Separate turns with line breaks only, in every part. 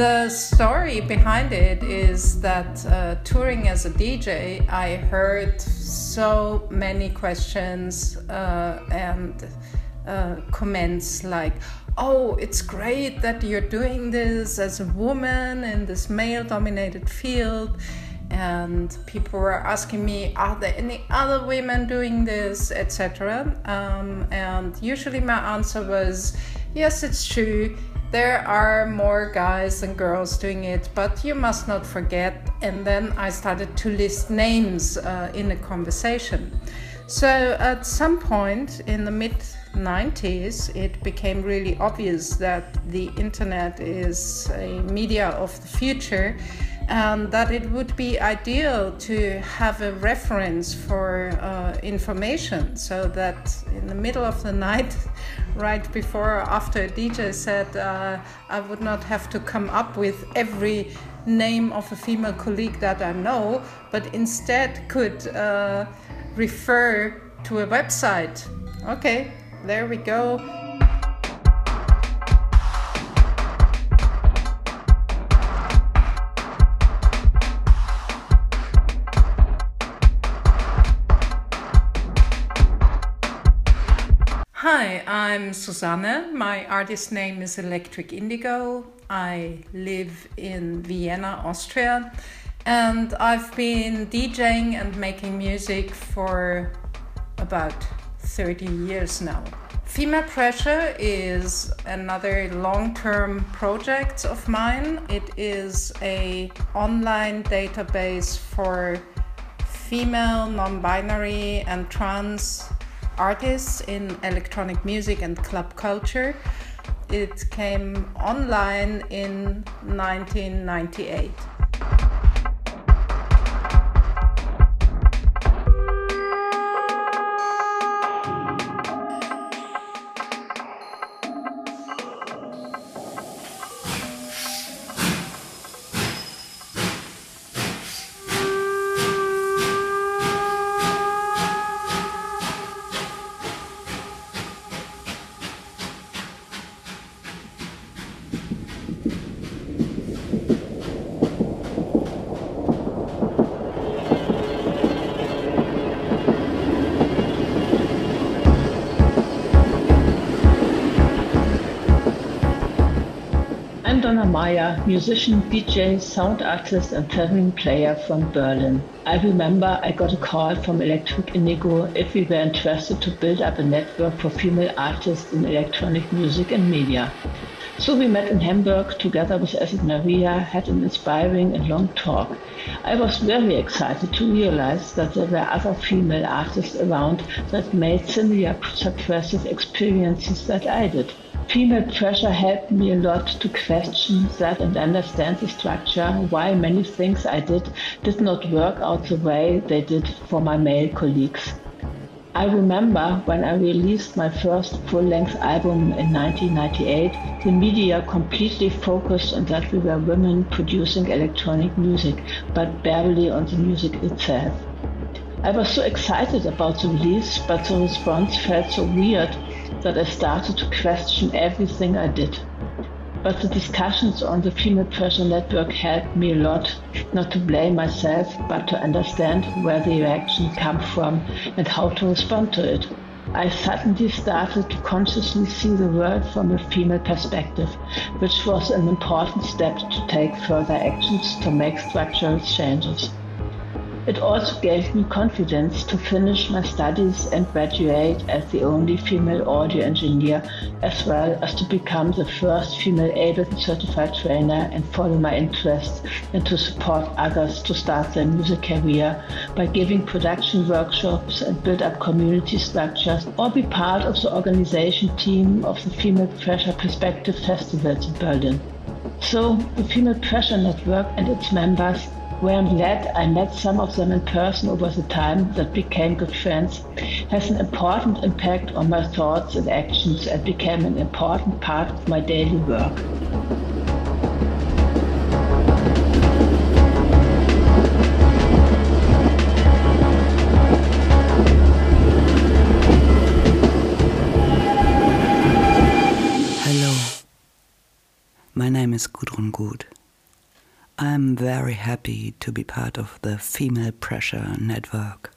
The story behind it is that uh, touring as a DJ, I heard so many questions uh, and uh, comments like, oh, it's great that you're doing this as a woman in this male dominated field. And people were asking me, are there any other women doing this, etc. Um, and usually my answer was, yes, it's true. There are more guys than girls doing it, but you must not forget. And then I started to list names uh, in a conversation. So at some point in the mid 90s, it became really obvious that the internet is a media of the future and that it would be ideal to have a reference for uh, information so that in the middle of the night, right before or after a DJ said, uh, I would not have to come up with every name of a female colleague that I know, but instead could uh, refer to a website. Okay, there we go. Hi, I'm Susanne. My artist name is Electric Indigo. I live in Vienna, Austria, and I've been DJing and making music for about 30 years now. Female Pressure is another long-term project of mine. It is a online database for female, non-binary and trans artists in electronic music and club culture. It came online in 1998.
Meyer, musician, DJ, sound artist, and traveling player from Berlin. I remember I got a call from Electric Indigo if we were interested to build up a network for female artists in electronic music and media. So we met in Hamburg together with Acid Maria, had an inspiring and long talk. I was very excited to realize that there were other female artists around that made similar suppressive experiences that I did. Female pressure helped me a lot to question that and understand the structure, why many things I did did not work out the way they did for my male colleagues. I remember when I released my first full length album in 1998, the media completely focused on that we were women producing electronic music, but barely on the music itself. I was so excited about the release, but the response felt so weird that I started to question everything I did. But the discussions on the Female Pressure Network helped me a lot not to blame myself, but to understand where the reaction came from and how to respond to it. I suddenly started to consciously see the world from a female perspective, which was an important step to take further actions to make structural changes. It also gave me confidence to finish my studies and graduate as the only female audio engineer, as well as to become the first female Ableton certified trainer and follow my interests and to support others to start their music career by giving production workshops and build up community structures or be part of the organization team of the Female Pressure Perspective Festivals in Berlin. So, the Female Pressure Network and its members where I'm glad I met some of them in person over the time that became good friends, has an important impact on my thoughts and actions and became an important part of my daily work.
Hello, my name is is Gudrun Gut. I'm very happy to be part of the Female Pressure Network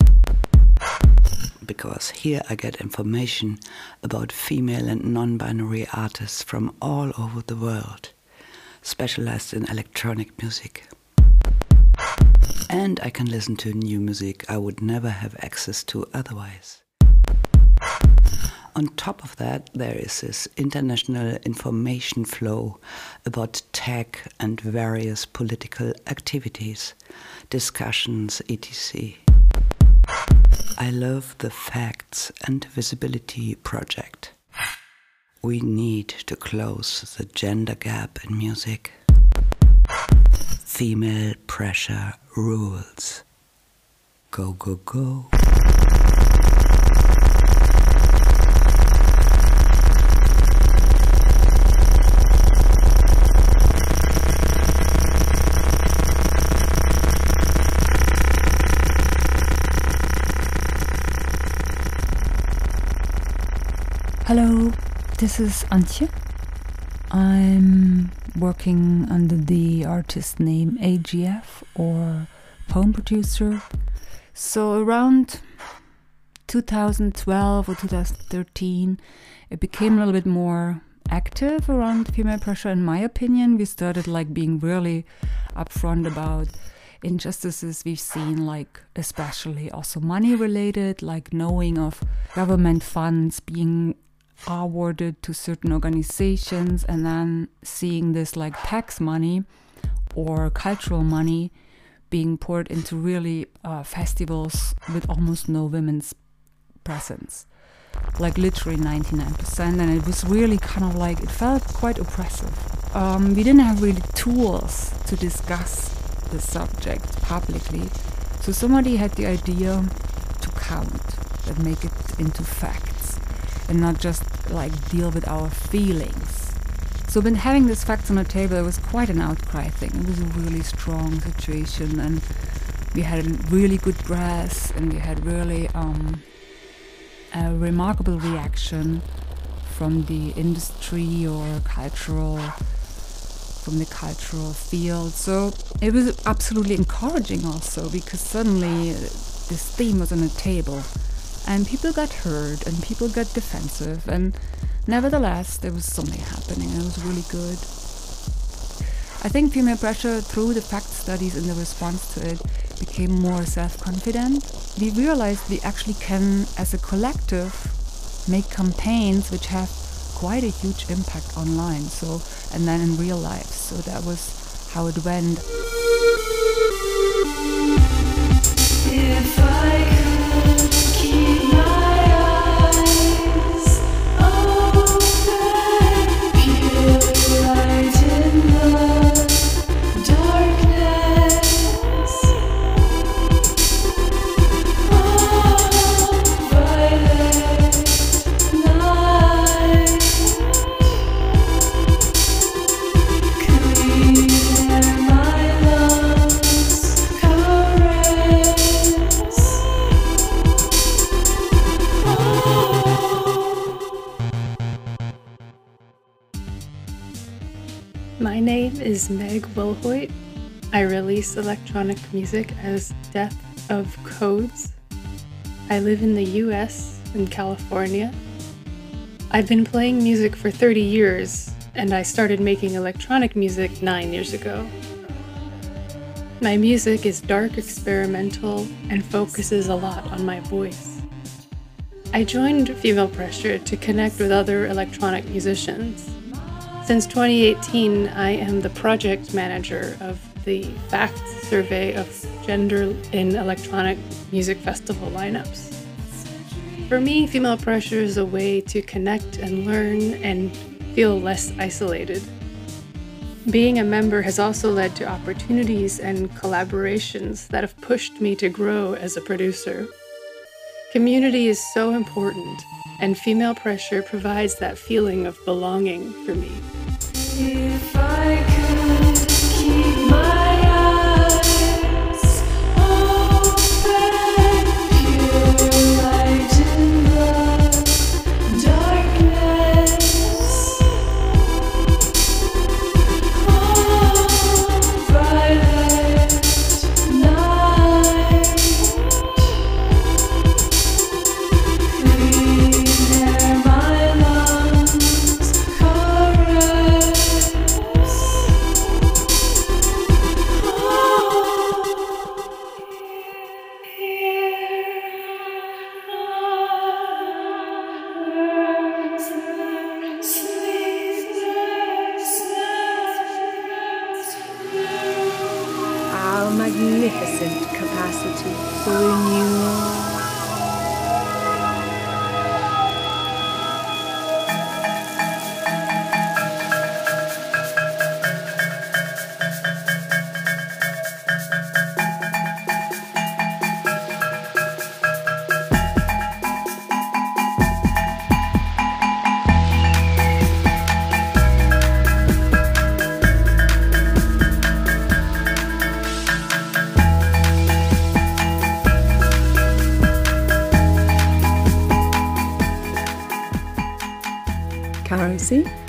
because here I get information about female and non binary artists from all over the world, specialized in electronic music. And I can listen to new music I would never have access to otherwise. On top of that, there is this international information flow about tech and various political activities, discussions, etc. I love the Facts and Visibility project. We need to close the gender gap in music. Female pressure rules. Go, go, go.
Hello, this is Antje. I'm working under the artist name AGF or poemproducer. So around 2012 or 2013, it became a little bit more active around female pressure. In my opinion, we started like being really upfront about injustices we've seen, like especially also money related, like knowing of government funds being awarded to certain organizations and then seeing this like tax money or cultural money being poured into really uh, festivals with almost no women's presence like literally 99% and it was really kind of like it felt quite oppressive. Um, we didn't have really tools to discuss the subject publicly so somebody had the idea to count and make it into facts and not just like deal with our feelings. So when having these facts on the table, it was quite an outcry thing. It was a really strong situation, and we had really good press, and we had really um, a remarkable reaction from the industry or cultural from the cultural field. So it was absolutely encouraging also because suddenly this theme was on the table and people got hurt and people got defensive and nevertheless there was something happening and it was really good. I think female pressure through the fact studies and the response to it became more self-confident. We realized we actually can as a collective make campaigns which have quite a huge impact online so and then in real life. So that was how it went
Wilhoit. I release electronic music as Death of Codes. I live in the US in California. I've been playing music for 30 years, and I started making electronic music nine years ago. My music is dark experimental and focuses a lot on my voice. I joined Female Pressure to connect with other electronic musicians. Since 2018, I am the project manager of the FACT survey of gender in electronic music festival lineups. For me, female pressure is a way to connect and learn and feel less isolated. Being a member has also led to opportunities and collaborations that have pushed me to grow as a producer. Community is so important, and female pressure provides that feeling of belonging for me.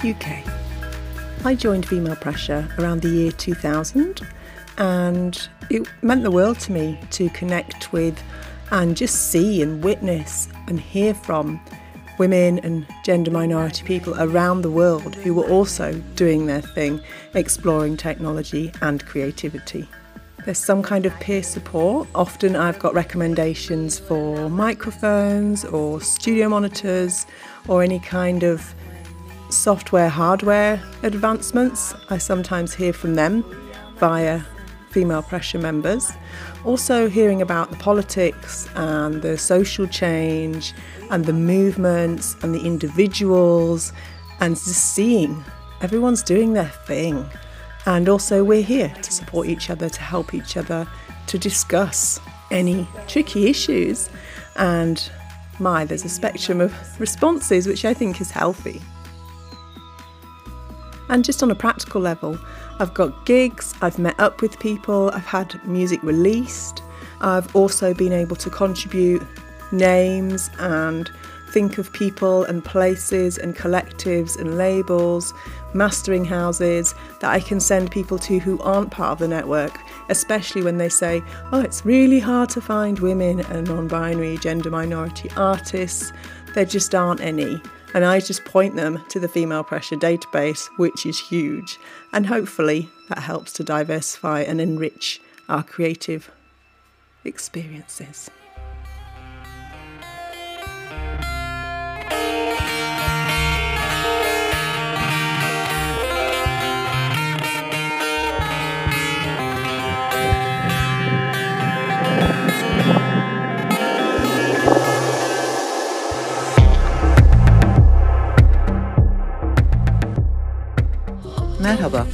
UK. I joined Female Pressure around the year 2000 and it meant the world to me to connect with and just see and witness and hear from women and gender minority people around the world who were also doing their thing, exploring technology and creativity. There's some kind of peer support. Often I've got recommendations for microphones or studio monitors or any kind of software hardware advancements. I sometimes hear from them via female pressure members. Also, hearing about the politics and the social change and the movements and the individuals and just seeing everyone's doing their thing. And also, we're here to support each other, to help each other, to discuss any tricky issues. And my, there's a spectrum of responses, which I think is healthy. And just on a practical level, I've got gigs, I've met up with people, I've had music released, I've also been able to contribute names and think of people and places and collectives and labels, mastering houses that I can send people to who aren't part of the network, especially when they say, oh, it's really hard to find women and non binary, gender minority artists. There just aren't any and I just point them to the female pressure database, which is huge. And hopefully that helps to diversify and enrich our creative experiences.
Merhaba.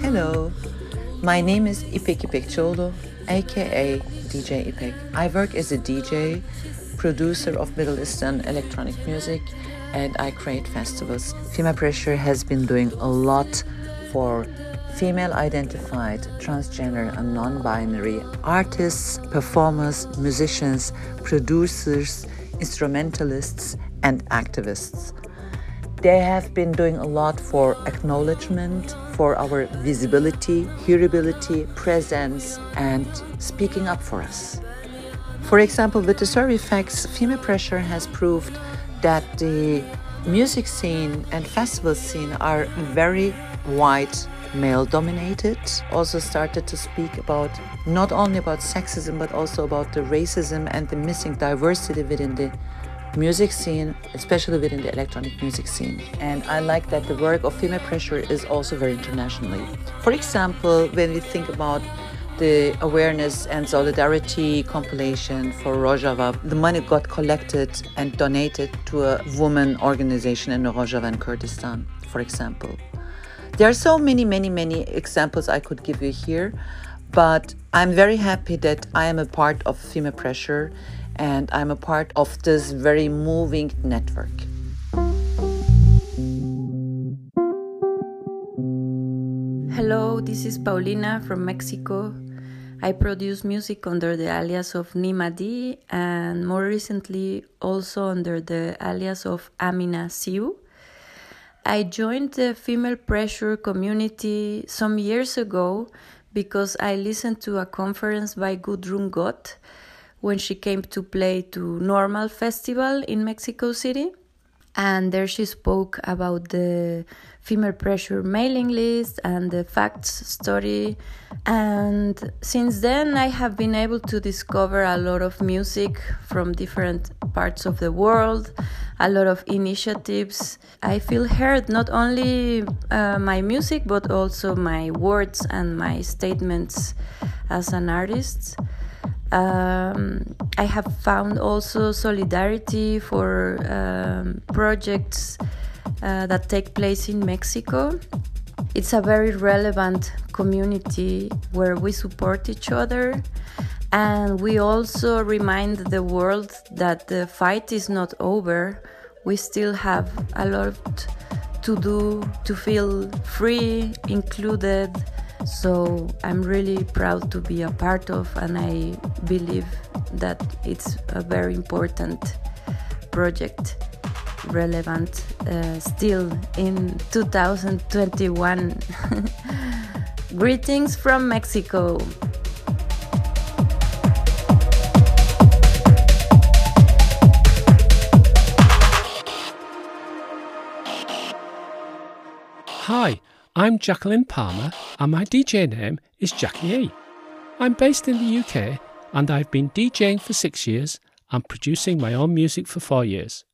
Hello. My name is İpek İpekçioğlu, aka DJ İpek. I work as a DJ, producer of Middle Eastern electronic music, and I create festivals. Female Pressure has been doing a lot for female identified, transgender, and non binary artists, performers, musicians, producers, instrumentalists, and activists. They have been doing a lot for acknowledgement, for our visibility, hearability, presence, and speaking up for us. For example, with the survey facts, female pressure has proved that the music scene and festival scene are very white male dominated also started to speak about not only about sexism but also about the racism and the missing diversity within the music scene, especially within the electronic music scene. And I like that the work of Female Pressure is also very internationally. For example, when we think about the awareness and solidarity compilation for Rojava, the money got collected and donated to a woman organization in Rojava and Kurdistan, for example. There are so many, many, many examples I could give you here, but I'm very happy that I am a part of Female Pressure and I'm a part of this very moving network.
Hello, this is Paulina from Mexico. I produce music under the alias of Nima D and more recently also under the alias of Amina Siu. I joined the female pressure community some years ago because I listened to a conference by Gudrun Gut when she came to play to Normal Festival in Mexico City. and there she spoke about the female pressure mailing list and the facts story. And since then i have been able to discover a lot of music from different parts of the world a lot of initiatives. I feel heard not only uh, my music but also my words and my statements as an artist um, I have found also solidarity for um, projects uh, that take place in Mexico. It's a very relevant community where we support each other and we also remind the world that the fight is not over. We still have a lot to do to feel free, included, so I'm really proud to be a part of, and I believe that it's a very important project, relevant uh, still in 2021. Greetings from Mexico.
Hi, I'm Jacqueline Palmer, and my DJ name is Jackie E. I'm based in the UK, and I've been DJing for six years and producing my own music for four years.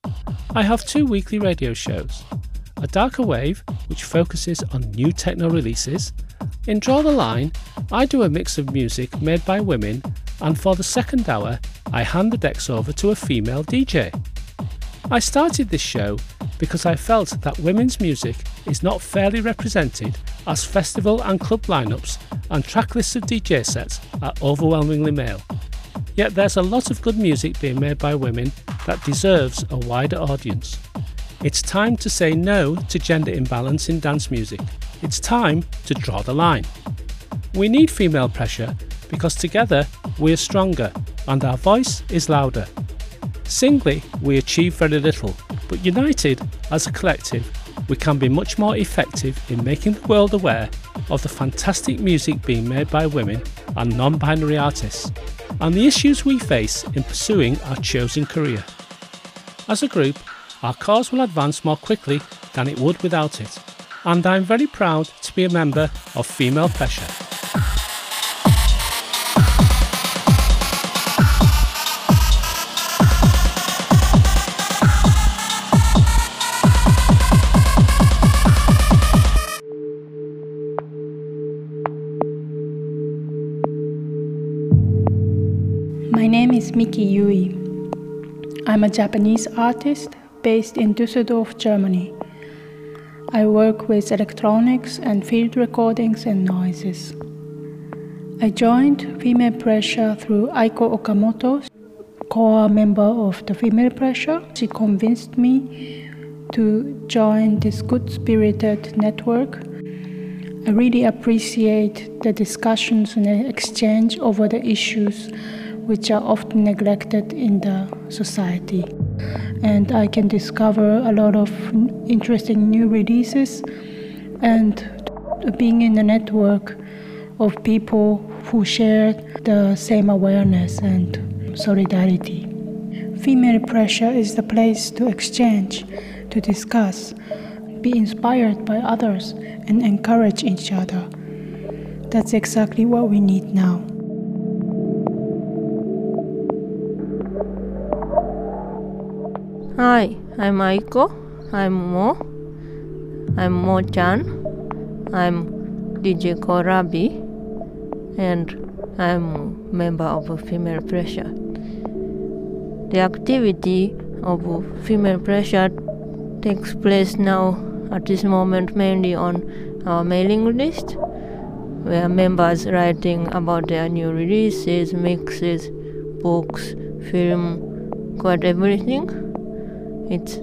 I have two weekly radio shows A Darker Wave, which focuses on new techno releases. In Draw the Line, I do a mix of music made by women, and for the second hour, I hand the decks over to a female DJ. I started this show because I felt that women's music is not fairly represented as festival and club lineups and tracklists of DJ sets are overwhelmingly male. Yet there's a lot of good music being made by women that deserves a wider audience. It's time to say no to gender imbalance in dance music. It's time to draw the line. We need female pressure because together we're stronger and our voice is louder. Singly, we achieve very little, but united as a collective, we can be much more effective in making the world aware of the fantastic music being made by women and non binary artists, and the issues we face in pursuing our chosen career. As a group, our cause will advance more quickly than it would without it, and I'm very proud to be a member of Female Pressure.
Miki Yui. I'm a Japanese artist based in Dusseldorf, Germany. I work with electronics and field recordings and noises. I joined Female Pressure through Aiko Okamoto, core member of the Female Pressure. She convinced me to join this good spirited network. I really appreciate the discussions and exchange over the issues which are often neglected in the society. And I can discover a lot of interesting new releases and being in a network of people who share the same awareness and solidarity. Female pressure is the place to exchange, to discuss, be inspired by others, and encourage each other. That's exactly what we need now.
Hi, I'm Aiko. I'm Mo. I'm Mo Chan. I'm DJ Kohlrabi. And I'm member of Female Pressure. The activity of Female Pressure takes place now at this moment mainly on our mailing list where members writing about their new releases, mixes, books, film, quite everything. It's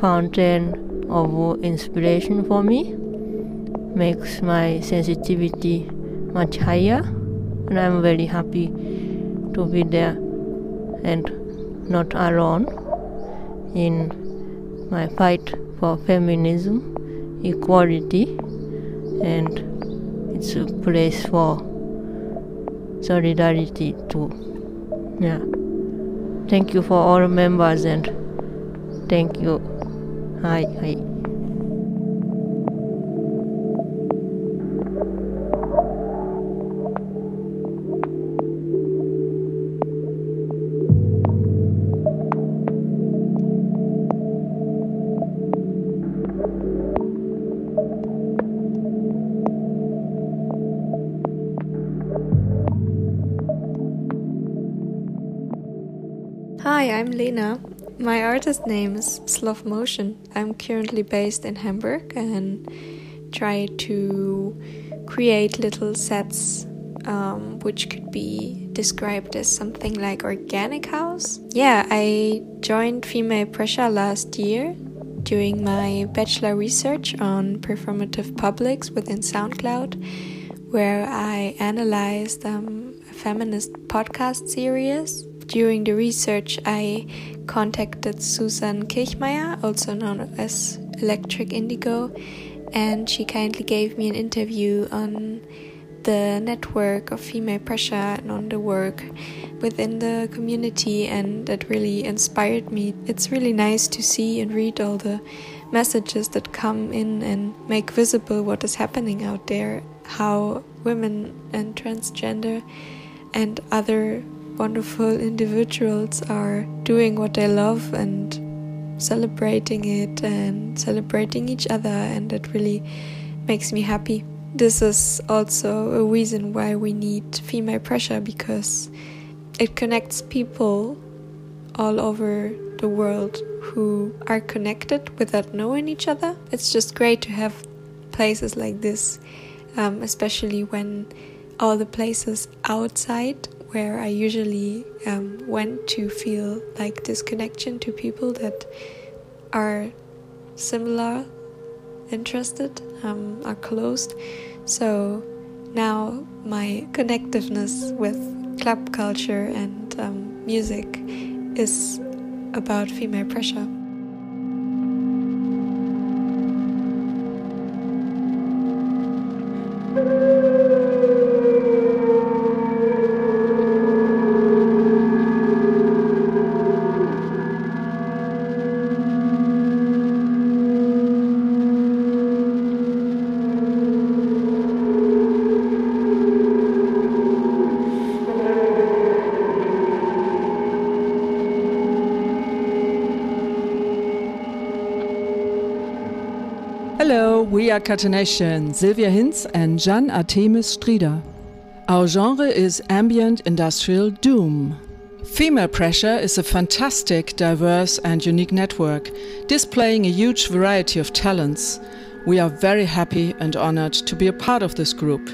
fountain of inspiration for me, makes my sensitivity much higher, and I'm very happy to be there and not alone in my fight for feminism, equality, and it's a place for solidarity too. Yeah. Thank you for all members and Thank you, はいはい
Hi, I'm Lena. My artist name is Slothmotion. I'm currently based in Hamburg and try to create little sets um, which could be described as something like organic house. Yeah, I joined Female Pressure last year doing my bachelor research on performative publics within SoundCloud, where I analyzed um, a feminist podcast series during the research, I contacted Susan Kirchmayr, also known as Electric Indigo, and she kindly gave me an interview on the network of female pressure and on the work within the community, and that really inspired me. It's really nice to see and read all the messages that come in and make visible what is happening out there, how women and transgender and other wonderful individuals are doing what they love and celebrating it and celebrating each other, and that really makes me happy. This is also a reason why we need female pressure because it connects people all over the world who are connected without knowing each other. It's just great to have places like this, um, especially when all the places outside where I usually um, went to feel like this connection to people that are similar, interested, um, are closed. So now my connectiveness with club culture and um, music is about female pressure.
Catenation, Sylvia Hinz and Jeanne Artemis Strieder. Our genre is ambient industrial doom. Female Pressure is a fantastic, diverse, and unique network, displaying a huge variety of talents. We are very happy and honored to be a part of this group.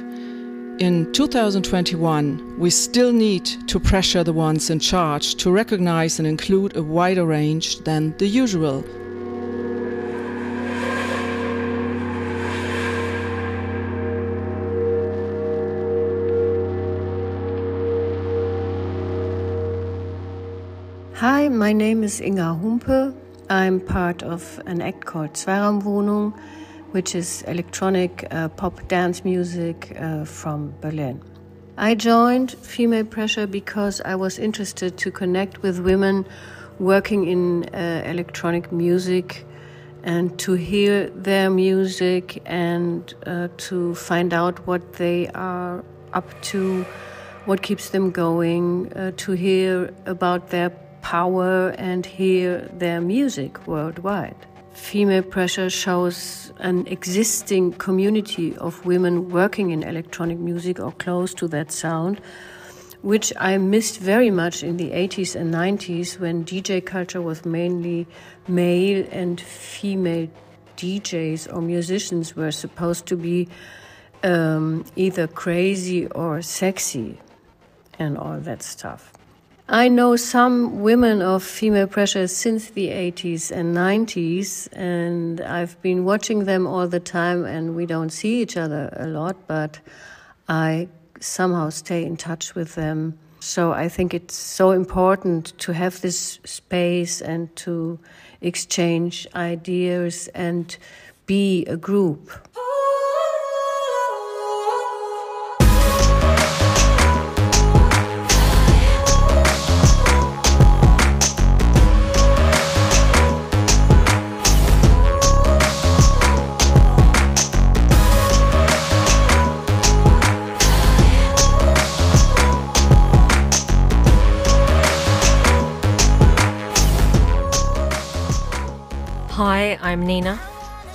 In 2021, we still need to pressure the ones in charge to recognize and include a wider range than the usual.
My name is Inga Humpe. I'm part of an act called Zweiraumwohnung, which is electronic uh, pop dance music uh, from Berlin. I joined Female Pressure because I was interested to connect with women working in uh, electronic music and to hear their music and uh, to find out what they are up to, what keeps them going, uh, to hear about their power and hear their music worldwide. Female Pressure shows an existing community of women working in electronic music or close to that sound, which I missed very much in the 80s and 90s when DJ culture was mainly male and female DJs or musicians were supposed to be um, either crazy or sexy and all that stuff. I know some women of female pressure since the 80s and 90s, and I've been watching them all the time, and we don't see each other a lot, but I somehow stay in touch with them. So I think it's so important to have this space and to exchange ideas and be a group.
I'm Nina.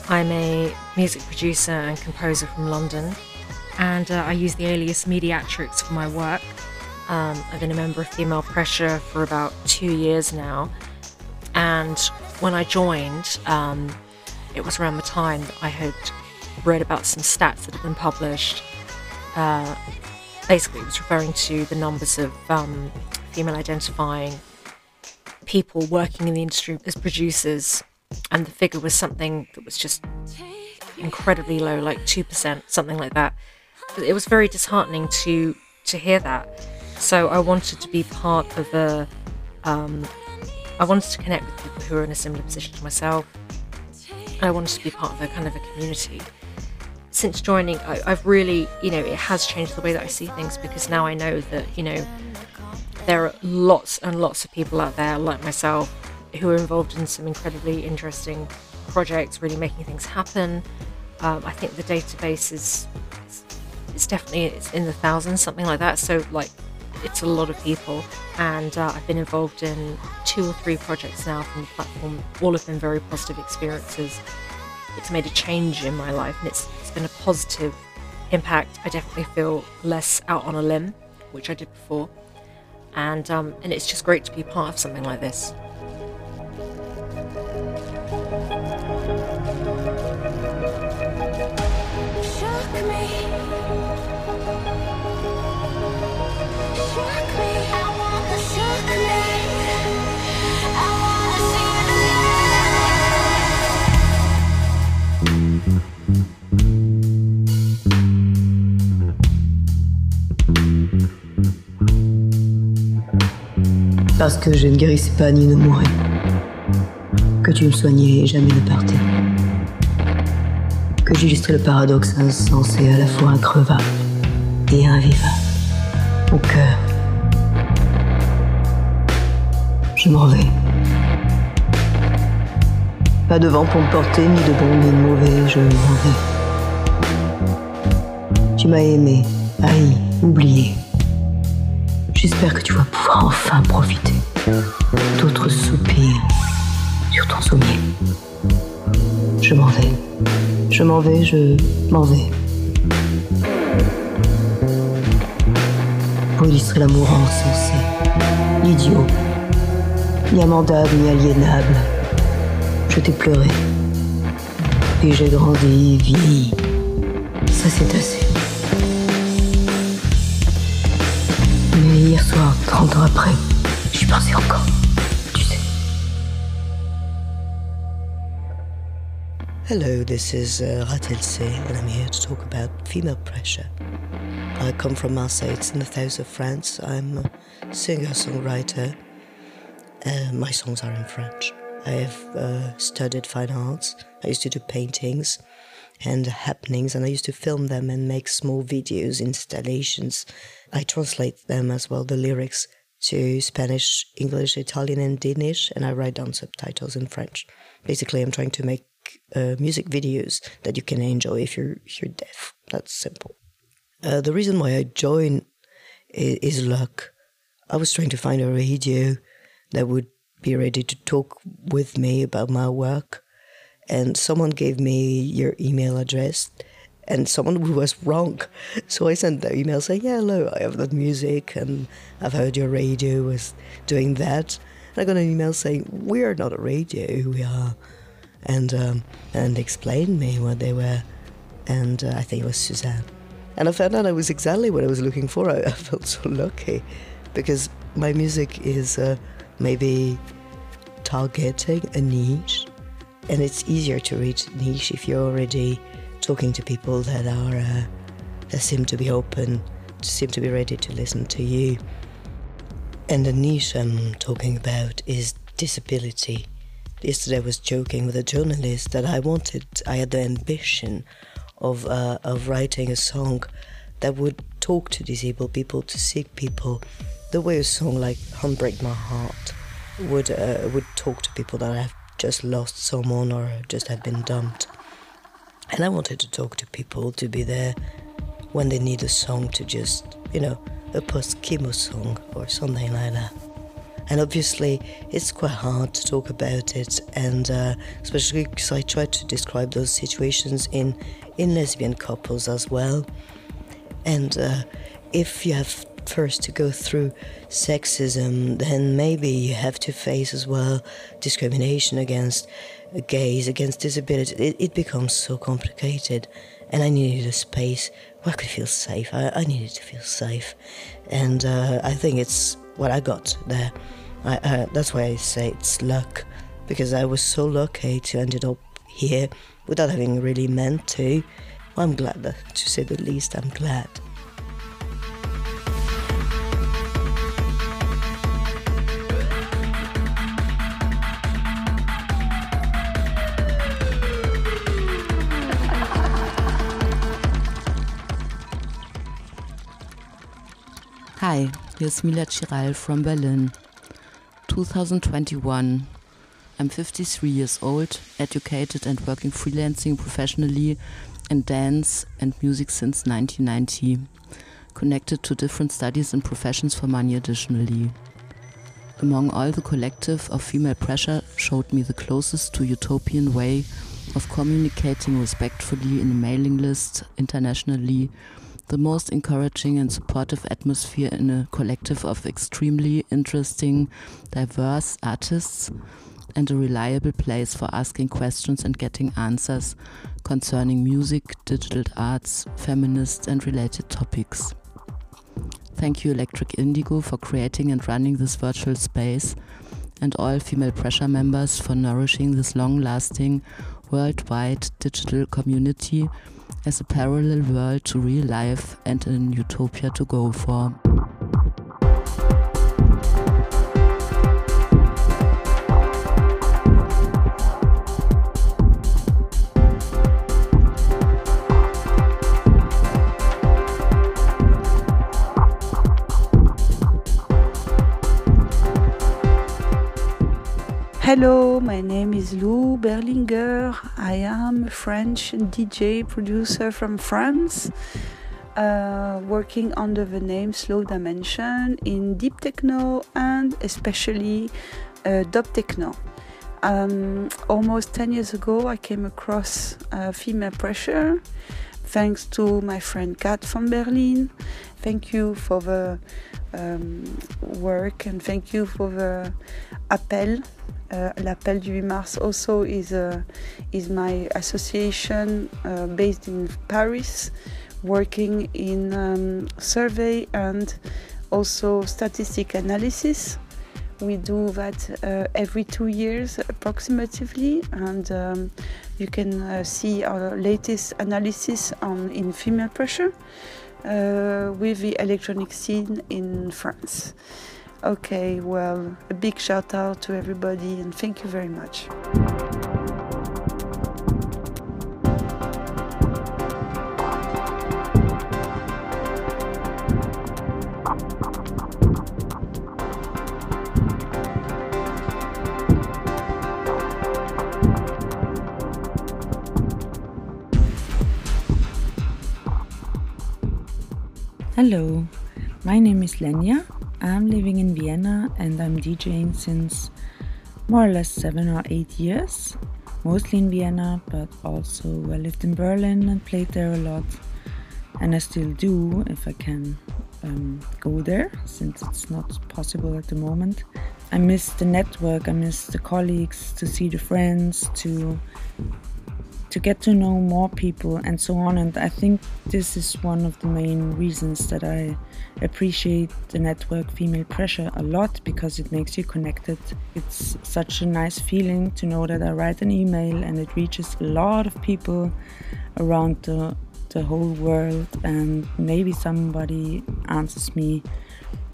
I'm a music producer and composer from London, and uh, I use the alias Mediatrix for my work. Um, I've been a member of Female Pressure for about two years now, and when I joined, um, it was around the time that I had read about some stats that had been published. Uh, basically, it was referring to the numbers of um, female identifying people working in the industry as producers, and the figure was something that was just incredibly low, like 2%, something like that. It was very disheartening to to hear that. So I wanted to be part of a. Um, I wanted to connect with people who are in a similar position to myself. I wanted to be part of a kind of a community. Since joining, I, I've really, you know, it has changed the way that I see things because now I know that, you know, there are lots and lots of people out there like myself who are involved in some incredibly interesting projects, really making things happen. Um, I think the database is it's definitely it's in the thousands, something like that. So like it's a lot of people, and uh, I've been involved in two or three projects now from the platform. All of them very positive experiences. It's made a change in my life, and it's it's been a positive impact. I definitely feel less out on a limb, which I did before, and um, and it's just great to be part of something like this.
Parce que je ne guérissais pas ni ne mourais. Que tu me soignais et jamais ne partais. Que j'illustrais le paradoxe insensé à la fois increvable et invivable. Au cœur. Je m'en vais. Pas de vent pour me porter, ni de bon ni de mauvais, je m'en vais. Tu m'as aimé, haï, oublié. J'espère que tu vas pouvoir enfin profiter d'autres soupirs sur ton sommier. Je m'en vais. Je m'en vais, je m'en vais. Pour illustrer l'amour insensé, l'idiot, ni amendable ni aliénable. Je t'ai pleuré. Et j'ai grandi, vieilli. Ça c'est assez. Soir, 30 ans après, j'y pensais encore. Tu sais.
Hello, this is uh, and I'm here to talk about female pressure. I come from Marseille, it's in the south of France. I'm a singer songwriter. Uh, my songs are in French. I have uh, studied fine arts. I used to do paintings and happenings, and I used to film them and make small videos, installations. I translate them as well, the lyrics to Spanish, English, Italian, and Danish, and I write down subtitles in French. Basically, I'm trying to make uh, music videos that you can enjoy if you're if you're deaf. That's simple. Uh, the reason why I joined is, is luck. I was trying to find a radio that would be ready to talk with me about my work, and someone gave me your email address. And someone was wrong. So I sent the email saying, Yeah, hello, I have that music and I've heard your radio was doing that. And I got an email saying, We are not a radio, we are and um, and explained me what they were, and uh, I think it was Suzanne, and I found out I was exactly what I was looking for. I, I felt so lucky, because my music is uh, maybe targeting a niche, and it's easier to reach niche if you're already talking to people that are uh, that seem to be open, seem to be ready to listen to you. And the niche I'm talking about is disability yesterday I was joking with a journalist that I wanted, I had the ambition of uh, of writing a song that would talk to disabled people, to sick people, the way a song like "Unbreak My Heart" would uh, would talk to people that have just lost someone or just have been dumped. And I wanted to talk to people to be there when they need a song to just, you know, a post chemo song or something like that. and obviously it's quite hard to talk about it, and uh, especially because I try to describe those situations in in lesbian couples as well. And uh, if you have first to go through sexism, then maybe you have to face as well discrimination against gays, against disability. It, it becomes so complicated, and I needed a space where I could feel safe. I, I needed to feel safe, and uh, I think it's what I got there. I, uh, that's why I say it's luck, because I was so lucky to ended up here without having really meant to. I'm glad, that, to say the least, I'm glad.
Hi, here's Mila Chiral from Berlin. 2021. I'm 53 years old, educated and working freelancing professionally in dance and music since 1990. Connected to different studies and professions for money additionally. Among all the collective of female pressure showed me the closest to utopian way of communicating respectfully in a mailing list internationally the most encouraging and supportive atmosphere in a collective of extremely interesting, diverse artists, and a reliable place for asking questions and getting answers concerning music, digital arts, feminist, and related topics. Thank you, Electric Indigo, for creating and running this virtual space, and all female pressure members for nourishing this long lasting, worldwide digital community as a parallel world to real life and an utopia to go for.
Hello, my name is Lou Berlinger. I am a French DJ producer from France, uh, working under the name Slow Dimension in deep techno and especially uh, dub techno. Um, almost 10 years ago, I came across uh, Female Pressure thanks to my friend Kat from Berlin. Thank you for the um, work and thank you for the appel uh, L'Appel du 8 mars also is, uh, is my association uh, based in Paris, working in um, survey and also statistic analysis. We do that uh, every two years approximately, and um, you can uh, see our latest analysis on in female pressure uh, with the electronic scene in France. Okay, well, a big shout out to everybody and thank you very much.
Hello, my name is Lenia I'm living in Vienna and I'm DJing since more or less seven or eight years, mostly in Vienna, but also I lived in Berlin and played there a lot. And I still do if I can um, go there, since it's not possible at the moment. I miss the network, I miss the colleagues, to see the friends, to to get to know more people and so on. And I think this is one of the main reasons that I appreciate the network Female Pressure a lot because it makes you connected. It's such a nice feeling to know that I write an email and it reaches a lot of people around the, the whole world, and maybe somebody answers me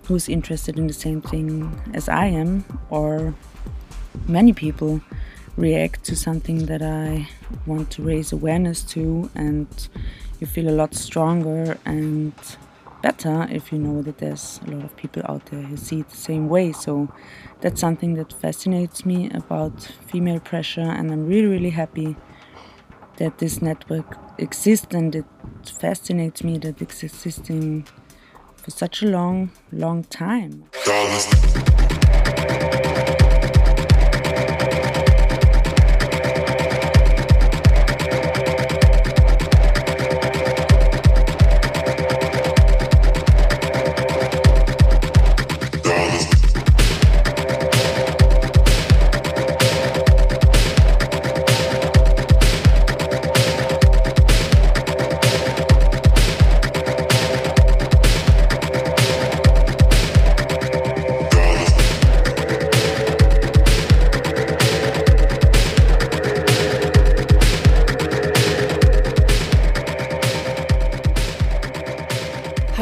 who's interested in the same thing as I am, or many people react to something that I want to raise awareness to, and you feel a lot stronger and better if you know that there's a lot of people out there who see it the same way. So that's something that fascinates me about female pressure, and I'm really, really happy that this network exists, and it fascinates me that it's existing for such a long, long time.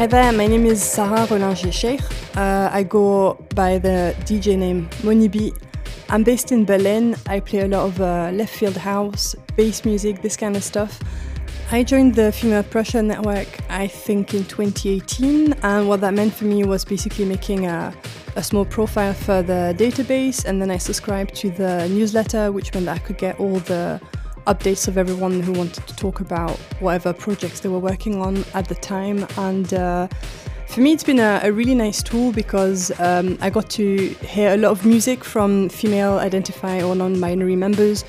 Hi there, my name is Sarah Rollinger Sheikh. Uh, I go by the DJ name Monibi. I'm based in Berlin. I play a lot of uh, left field house, bass music, this kind of stuff. I joined the Female Pressure Network, I think, in 2018, and what that meant for me was basically making a, a small profile for the database, and then I subscribed to the newsletter, which meant that I could get all the updates of everyone who wanted to talk about whatever projects they were working on at the time. And uh, for me, it's been a, a really nice tool because um, I got to hear a lot of music from female identified or non binary members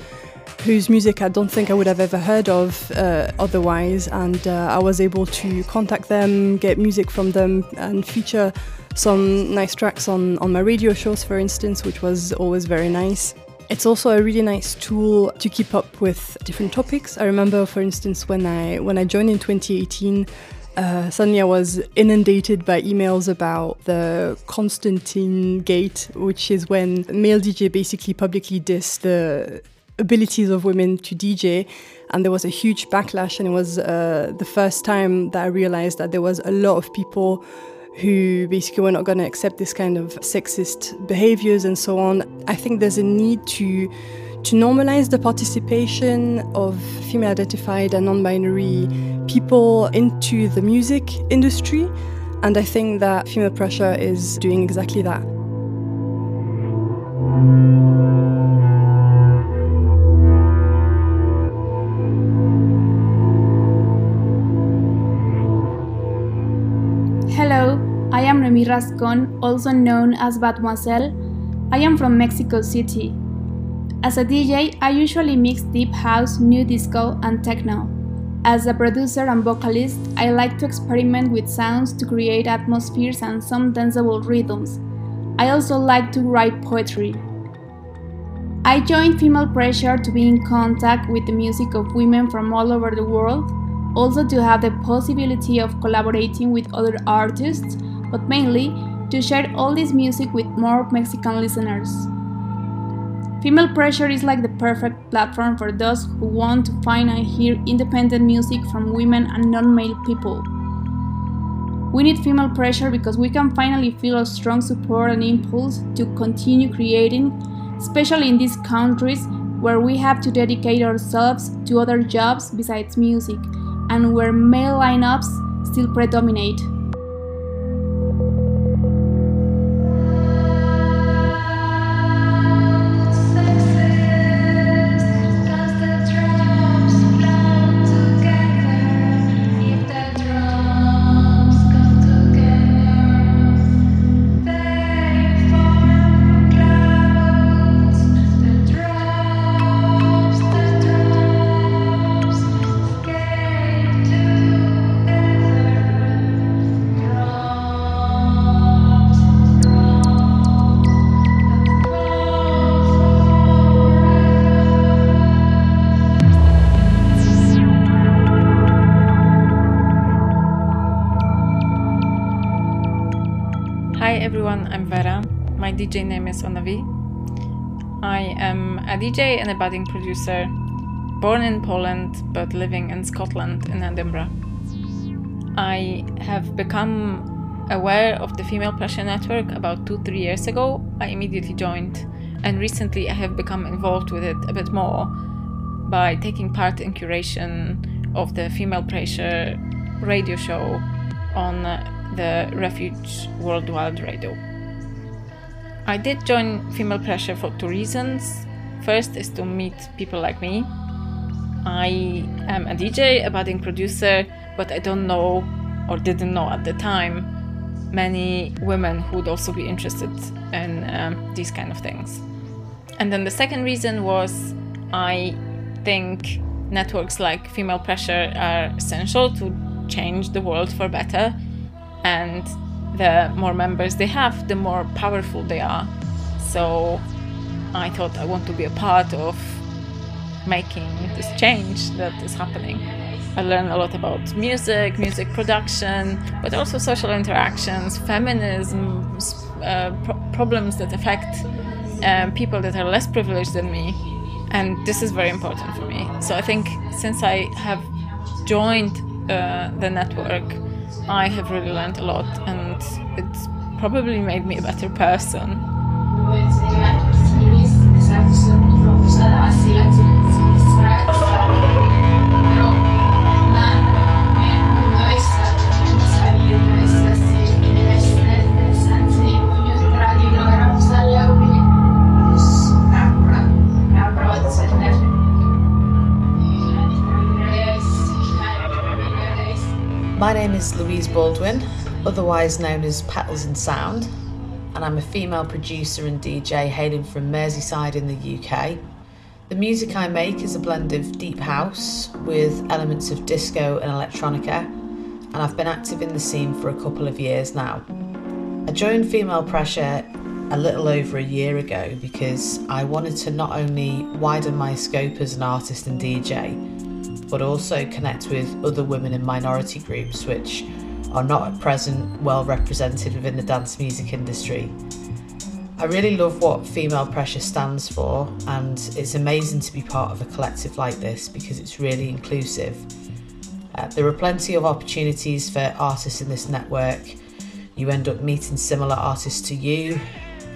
whose music I don't think I would have ever heard of uh, otherwise. And uh, I was able to contact them, get music from them, and feature some nice tracks on, on my radio shows, for instance, which was always very nice. It's also a really nice tool to keep up with different topics. I remember, for instance, when I when I joined in 2018, uh, suddenly I was inundated by emails about the Constantine Gate, which is when male DJ basically publicly dissed the abilities of women to DJ. And there was a huge backlash, and it was uh, the first time that I realized that there was a lot of people who basically were not going to accept this kind of sexist behaviors and so on. I think there's a need to to normalize the participation of female identified and non-binary people into the music industry and I think that female pressure is doing exactly that.
I am Remy Rascon, also known as Badmoiselle. I am from Mexico City. As a DJ, I usually mix deep house, new disco, and techno. As a producer and vocalist, I like to experiment with sounds to create atmospheres and some danceable rhythms. I also like to write poetry. I joined Female Pressure to be in contact with the music of women from all over the world, also to have the possibility of collaborating with other artists, but mainly to share all this music with more Mexican listeners. Female Pressure is like the perfect platform for those who want to find and hear independent music from women and non male people. We need female pressure because we can finally feel a strong support and impulse to continue creating, especially in these countries where we have to dedicate ourselves to other jobs besides music and where male lineups still predominate.
DJ name is ona v. I am a DJ and a budding producer, born in Poland but living in Scotland in Edinburgh. I have become aware of the Female Pressure Network about two, three years ago. I immediately joined, and recently I have become involved with it a bit more by taking part in curation of the Female Pressure radio show on the Refuge Worldwide Radio. I did join Female Pressure for two reasons. First is to meet people like me. I am a DJ, a budding producer, but I don't know or didn't know at the time many women who would also be interested in um, these kind of things. And then the second reason was I think networks like Female Pressure are essential to change the world for better. And the more members they have, the more powerful they are. So I thought I want to be a part of making this change that is happening. I learned a lot about music, music production, but also social interactions, feminism, uh, pro- problems that affect um, people that are less privileged than me. And this is very important for me. So I think since I have joined uh, the network, I have really learned a lot and it's probably made me a better person.
My name is Louise Baldwin, otherwise known as Petals in Sound, and I'm a female producer and DJ hailing from Merseyside in the UK. The music I make is a blend of deep house with elements of disco and electronica, and I've been active in the scene for a couple of years now. I joined Female Pressure a little over a year ago because I wanted to not only widen my scope as an artist and DJ, but also connect with other women in minority groups which are not at present well represented within the dance music industry. I really love what Female Pressure stands for, and it's amazing to be part of a collective like this because it's really inclusive. Uh, there are plenty of opportunities for artists in this network. You end up meeting similar artists to you,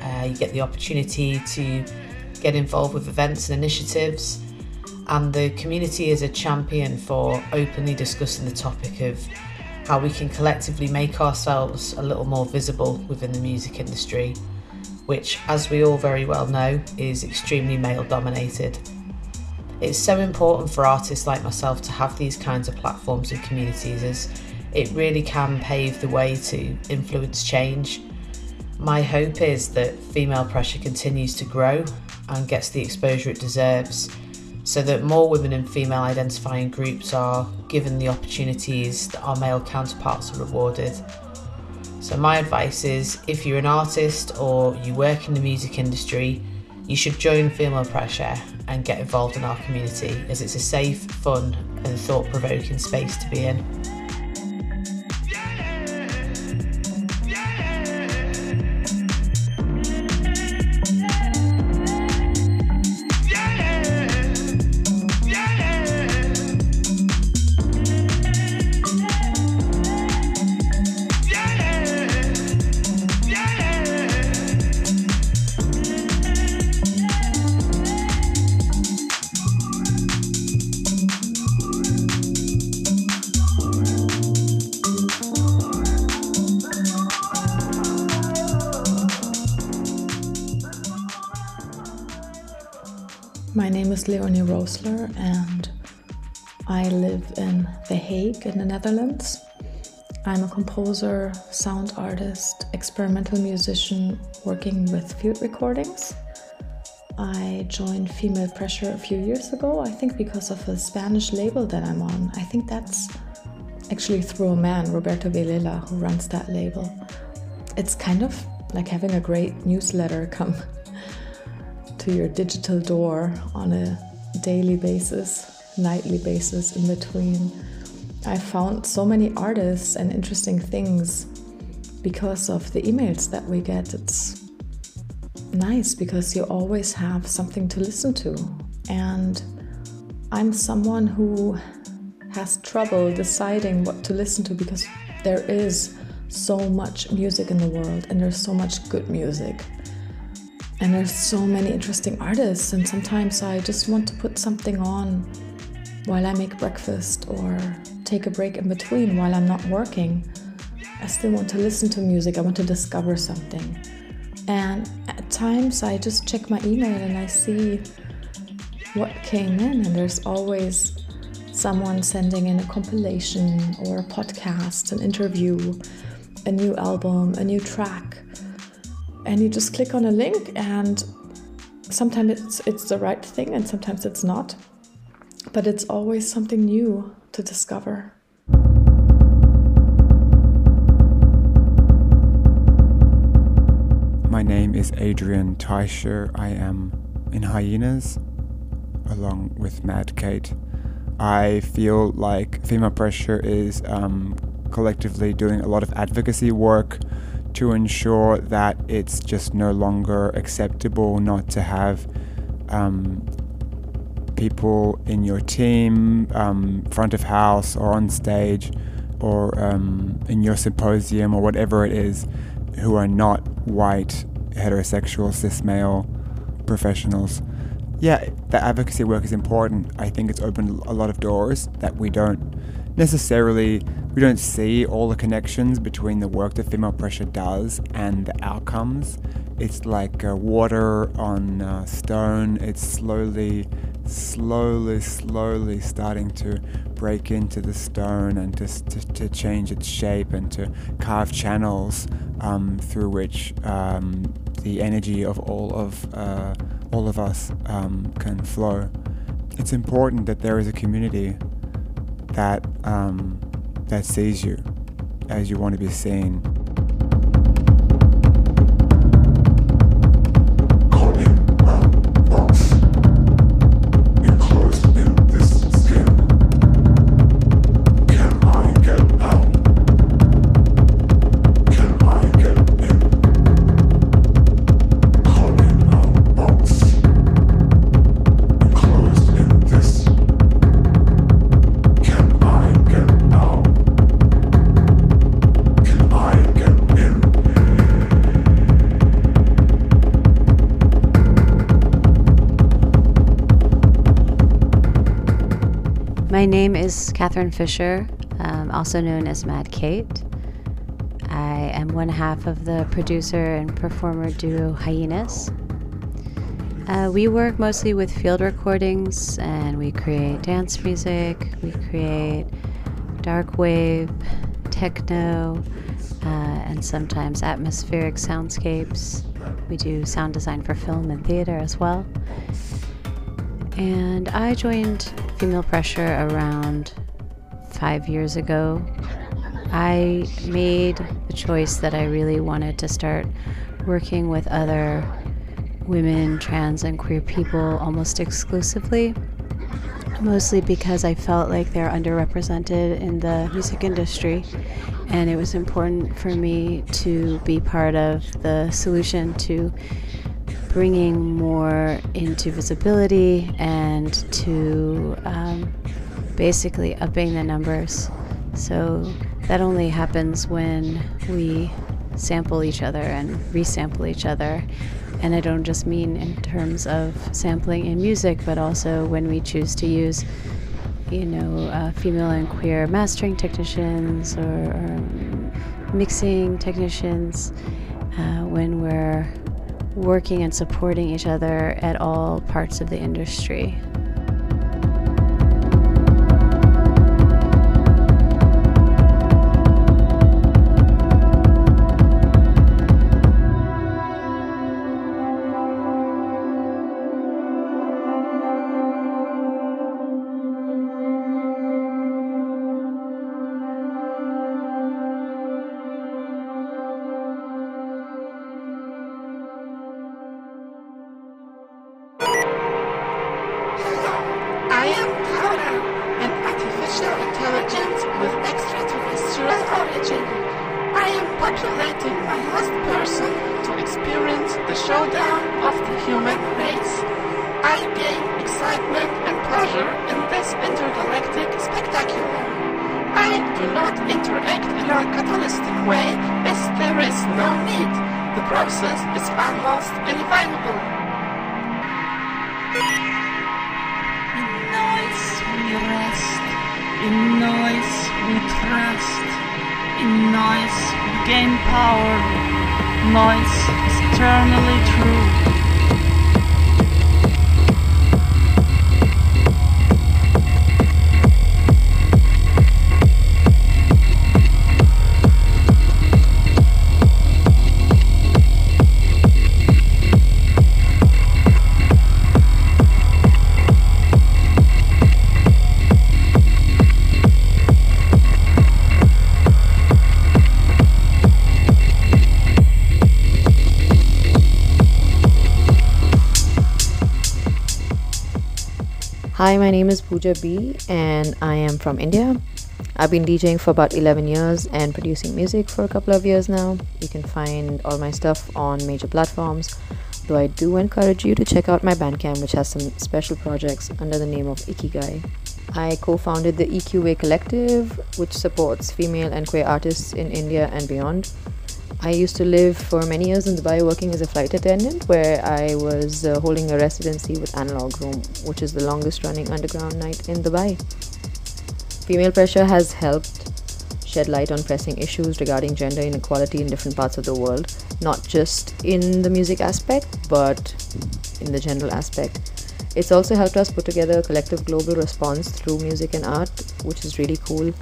uh, you get the opportunity to get involved with events and initiatives and the community is a champion for openly discussing the topic of how we can collectively make ourselves a little more visible within the music industry, which, as we all very well know, is extremely male dominated. It's so important for artists like myself to have these kinds of platforms and communities as it really can pave the way to influence change. My hope is that female pressure continues to grow and gets the exposure it deserves so that more women and female identifying groups are given the opportunities that our male counterparts are rewarded. So, my advice is if you're an artist or you work in the music industry, you should join Female Pressure and get involved in our community as it's a safe, fun, and thought provoking space to be in.
In the Netherlands. I'm a composer, sound artist, experimental musician working with field recordings. I joined Female Pressure a few years ago, I think because of a Spanish label that I'm on. I think that's actually through a man, Roberto Vilela, who runs that label. It's kind of like having a great newsletter come to your digital door on a daily basis, nightly basis in between. I found so many artists and interesting things because of the emails that we get. It's nice because you always have something to listen to. And I'm someone who has trouble deciding what to listen to because there is so much music in the world and there's so much good music. And there's so many interesting artists, and sometimes I just want to put something on while I make breakfast or take a break in between while I'm not working. I still want to listen to music, I want to discover something. And at times I just check my email and I see what came in, and there's always someone sending in a compilation or a podcast, an interview. a new album, a new track, and you just click on a link and sometimes it's it's the right thing and sometimes it's not. But it's always something new to discover.
My name is Adrienne Teicher. I am in HYENAZ along with Mad Kate. I feel like Female Pressure is um, collectively doing a lot of advocacy work to ensure that it's just no longer acceptable not to have um, people in your team, um, front of house or on stage or um, in your symposium or whatever it is, who are not white, heterosexual, cis male professionals. Yeah, the advocacy work is important. I think it's opened a lot of doors that we don't necessarily we don't see all the connections between the work that female pressure does and the outcomes. It's like uh, water on uh, stone. It's slowly, slowly, slowly starting to break into the stone and to, to, to change its shape and to carve channels um, through which um, the energy of all of uh, all of us um, can flow. It's important that there is a community that um, that sees you as you want to be seen.
My name is Catherine Fisher, um, also known as Mad Kate. I am one half of the producer and performer duo HYENAZ. Uh, we work mostly with field recordings and we create dance music, we create dark wave, techno, uh, and sometimes atmospheric soundscapes. We do sound design for film and theater as well. And I joined Female Pressure around five years ago. I made the choice that I really wanted to start working with other women, trans, and queer people almost exclusively. Mostly because I felt like they're underrepresented in the music industry, and it was important for me to be part of the solution to bringing more into visibility and to um, basically upping the numbers. So that only happens when we sample each other and resample each other. And I don't just mean in terms of sampling in music, but also when we choose to use, you know, uh, female and queer mastering technicians or, or mixing technicians, uh, when we're working and supporting each other at all parts of the industry.
Hi, my name is Pooja B, and I am from India. I've been DJing for about 11 years and producing music for a couple of years now. You can find all my stuff on major platforms, though I do encourage you to check out my Bandcamp, which has some special projects under the name of Ikigai. I co founded the EQA Collective, which supports female and queer artists in India and beyond. I used to live for many years in Dubai working as a flight attendant, where I was uh, holding a residency with Analog Room, which is the longest running underground night in Dubai. Female pressure has helped shed light on pressing issues regarding gender inequality in different parts of the world, not just in the music aspect, but in the general aspect. It's also helped us put together a collective global response through music and art, which is really cool.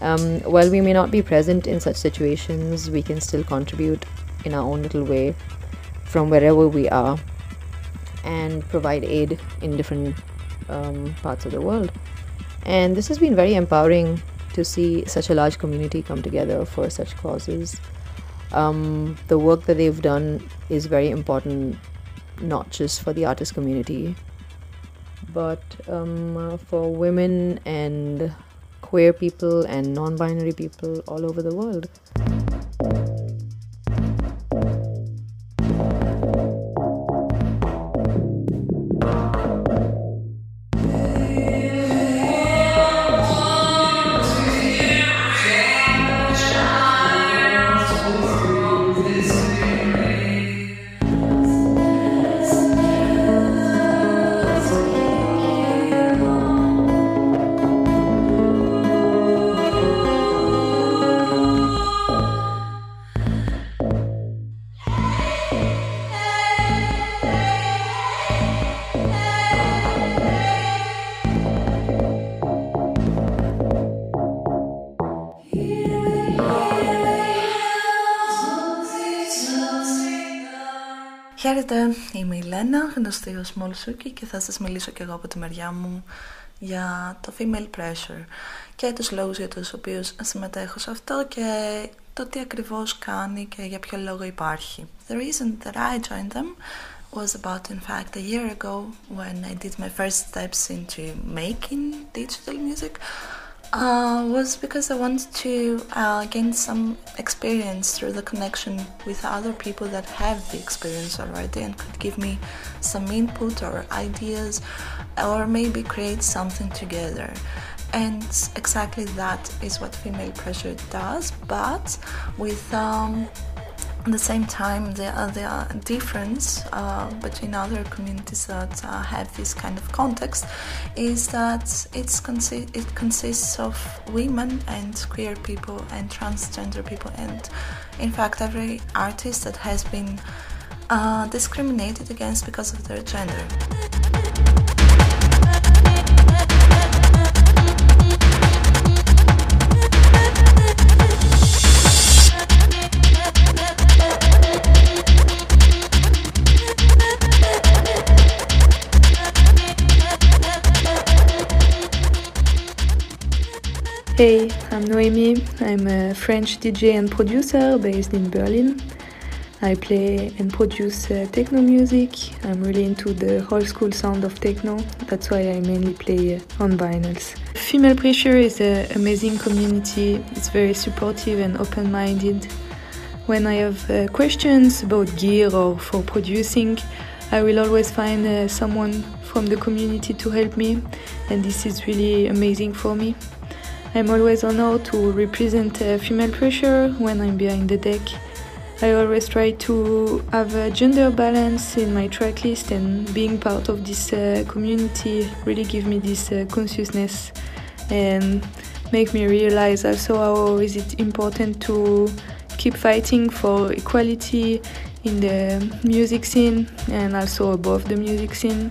Um, while we may not be present in such situations, we can still contribute in our own little way from wherever we are and provide aid in different um, parts of the world. And this has been very empowering to see such a large community come together for such causes. Um, the work that they've done is very important, not just for the artist community, but um, for women and queer people and non binary people all over the world.
Χαίρετε, είμαι η Λένα, γνωστή ως Μολσούκη και θα σας μιλήσω και εγώ από τη μεριά μου για το female pressure και τους λόγους για τους οποίους συμμετέχω σε αυτό και το τι ακριβώς κάνει και για ποιο λόγο υπάρχει. The reason that I joined them was about in fact a year ago when I did my first steps into making digital music uh, was because I wanted to uh, gain some experience through the connection with other people that have the experience already and could give me some input or ideas or maybe create something together. And exactly that is what female pressure does, but with um, at the same time, the, uh, the difference uh, between other communities that uh, have this kind of context is that it's consi- it consists of women and queer people and transgender people, and in fact, every artist that has been uh, discriminated against because of their gender.
Hey, I'm Noemi. I'm a French DJ and producer based in Berlin. I play and produce uh, techno music. I'm really into the old school sound of techno. That's why I mainly play uh, on vinyls. Female Pressure is an amazing community. It's very supportive and open minded. When I have uh, questions about gear or for producing, I will always find uh, someone from the community to help me, and this is really amazing for me. I'm always honored to represent uh, female pressure when I'm behind the deck. I always try to have a gender balance in my track list and being part of this uh, community really give me this uh, consciousness and make me realize also how is it important to keep fighting for equality in the music scene and also above the music scene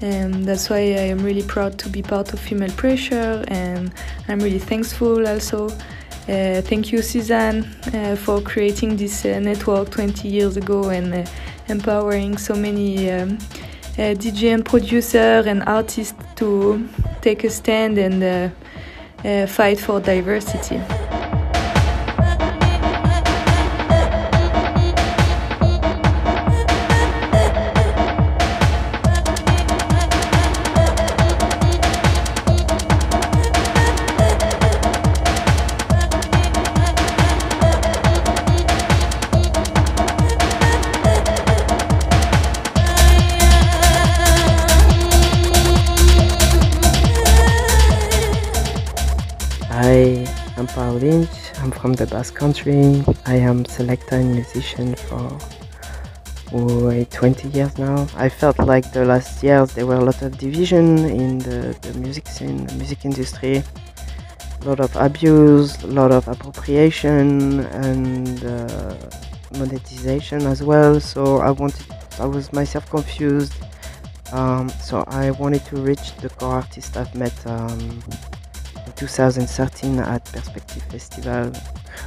and that's why I am really proud to be part of Female Pressure and I'm really thankful also. Uh, thank you, Susanne, uh, for creating this uh, network 20 years ago and uh, empowering so many um, uh, DJ and producer and artists to take a stand and uh, fight for diversity.
Lynch. I'm from the Basque Country. I am selector and musician for wait, 20 years now. I felt like the last years there were a lot of division in the, the music scene, the music industry. A lot of abuse, a lot of appropriation and uh, monetization as well. So I wanted, I was myself confused. Um, so I wanted to reach the core artists I've met um, 2013 at Perspective Festival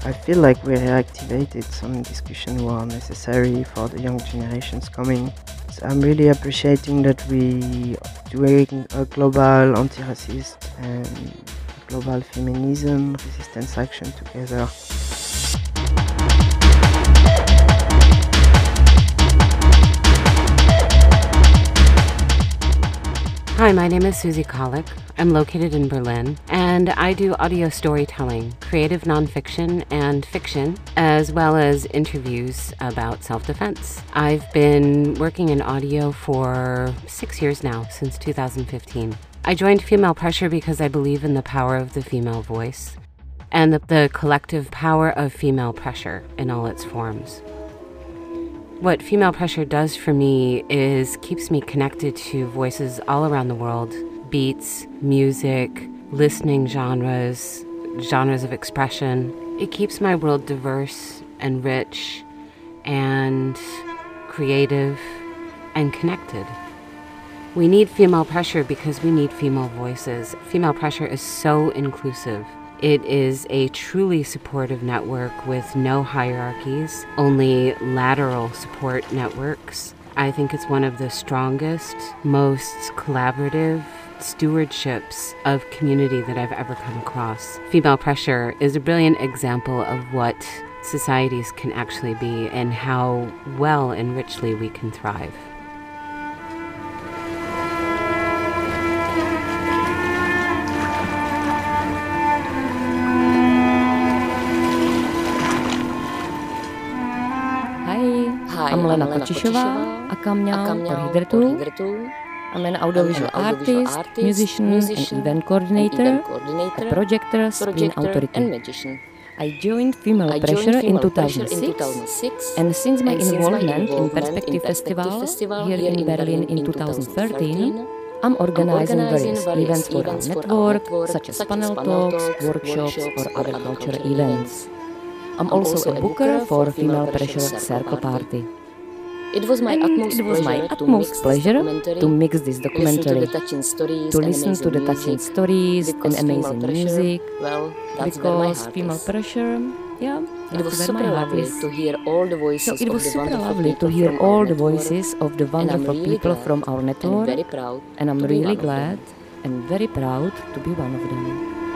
I feel like we reactivated some discussion were necessary for the young generations coming. So I'm really appreciating that we doing a global anti-racist and global feminism resistance action together.
Hi, my name is Susie Kahlich. I'm located in Berlin, and I do audio storytelling, creative nonfiction, and fiction, as well as interviews about self defense. I've been working in audio for six years now, since 2015. I joined Female Pressure because I believe in the power of the female voice and the, the collective power of female pressure in all its forms. What female pressure does for me is keeps me connected to voices all around the world beats, music, listening genres, genres of expression. It keeps my world diverse and rich and creative and connected. We need female pressure because we need female voices. Female pressure is so inclusive. It is a truly supportive network with no hierarchies, only lateral support networks. I think it's one of the strongest, most collaborative stewardships of community that I've ever come across. Female pressure is a brilliant example of what societies can actually be and how well and richly we can thrive.
I'm Lena Kočišová, a Kamňa Hidretu. I'm an audiovisual artist, artist musician, musician, and event coordinator, event coordinator a projector, screen authority. And magician. I joined Female I Pressure joined in, 2006, in 2006, and since my, and involvement, in Perspective, Festival, Festival here in Berlin in 2013, I'm organizing, various, events for our network, such as panel talks, workshops, or other cultural events. I'm also a booker for Female Pressure Circle Party. It was my utmost, was my utmost pleasure to mix this documentary, to listen to the touching stories and amazing music, well, because female pressure, yeah, it was super lovely to hear all the voices. So it was super lovely to hear all the voices of the wonderful really people from our network, and I'm really glad and very proud to be one of them.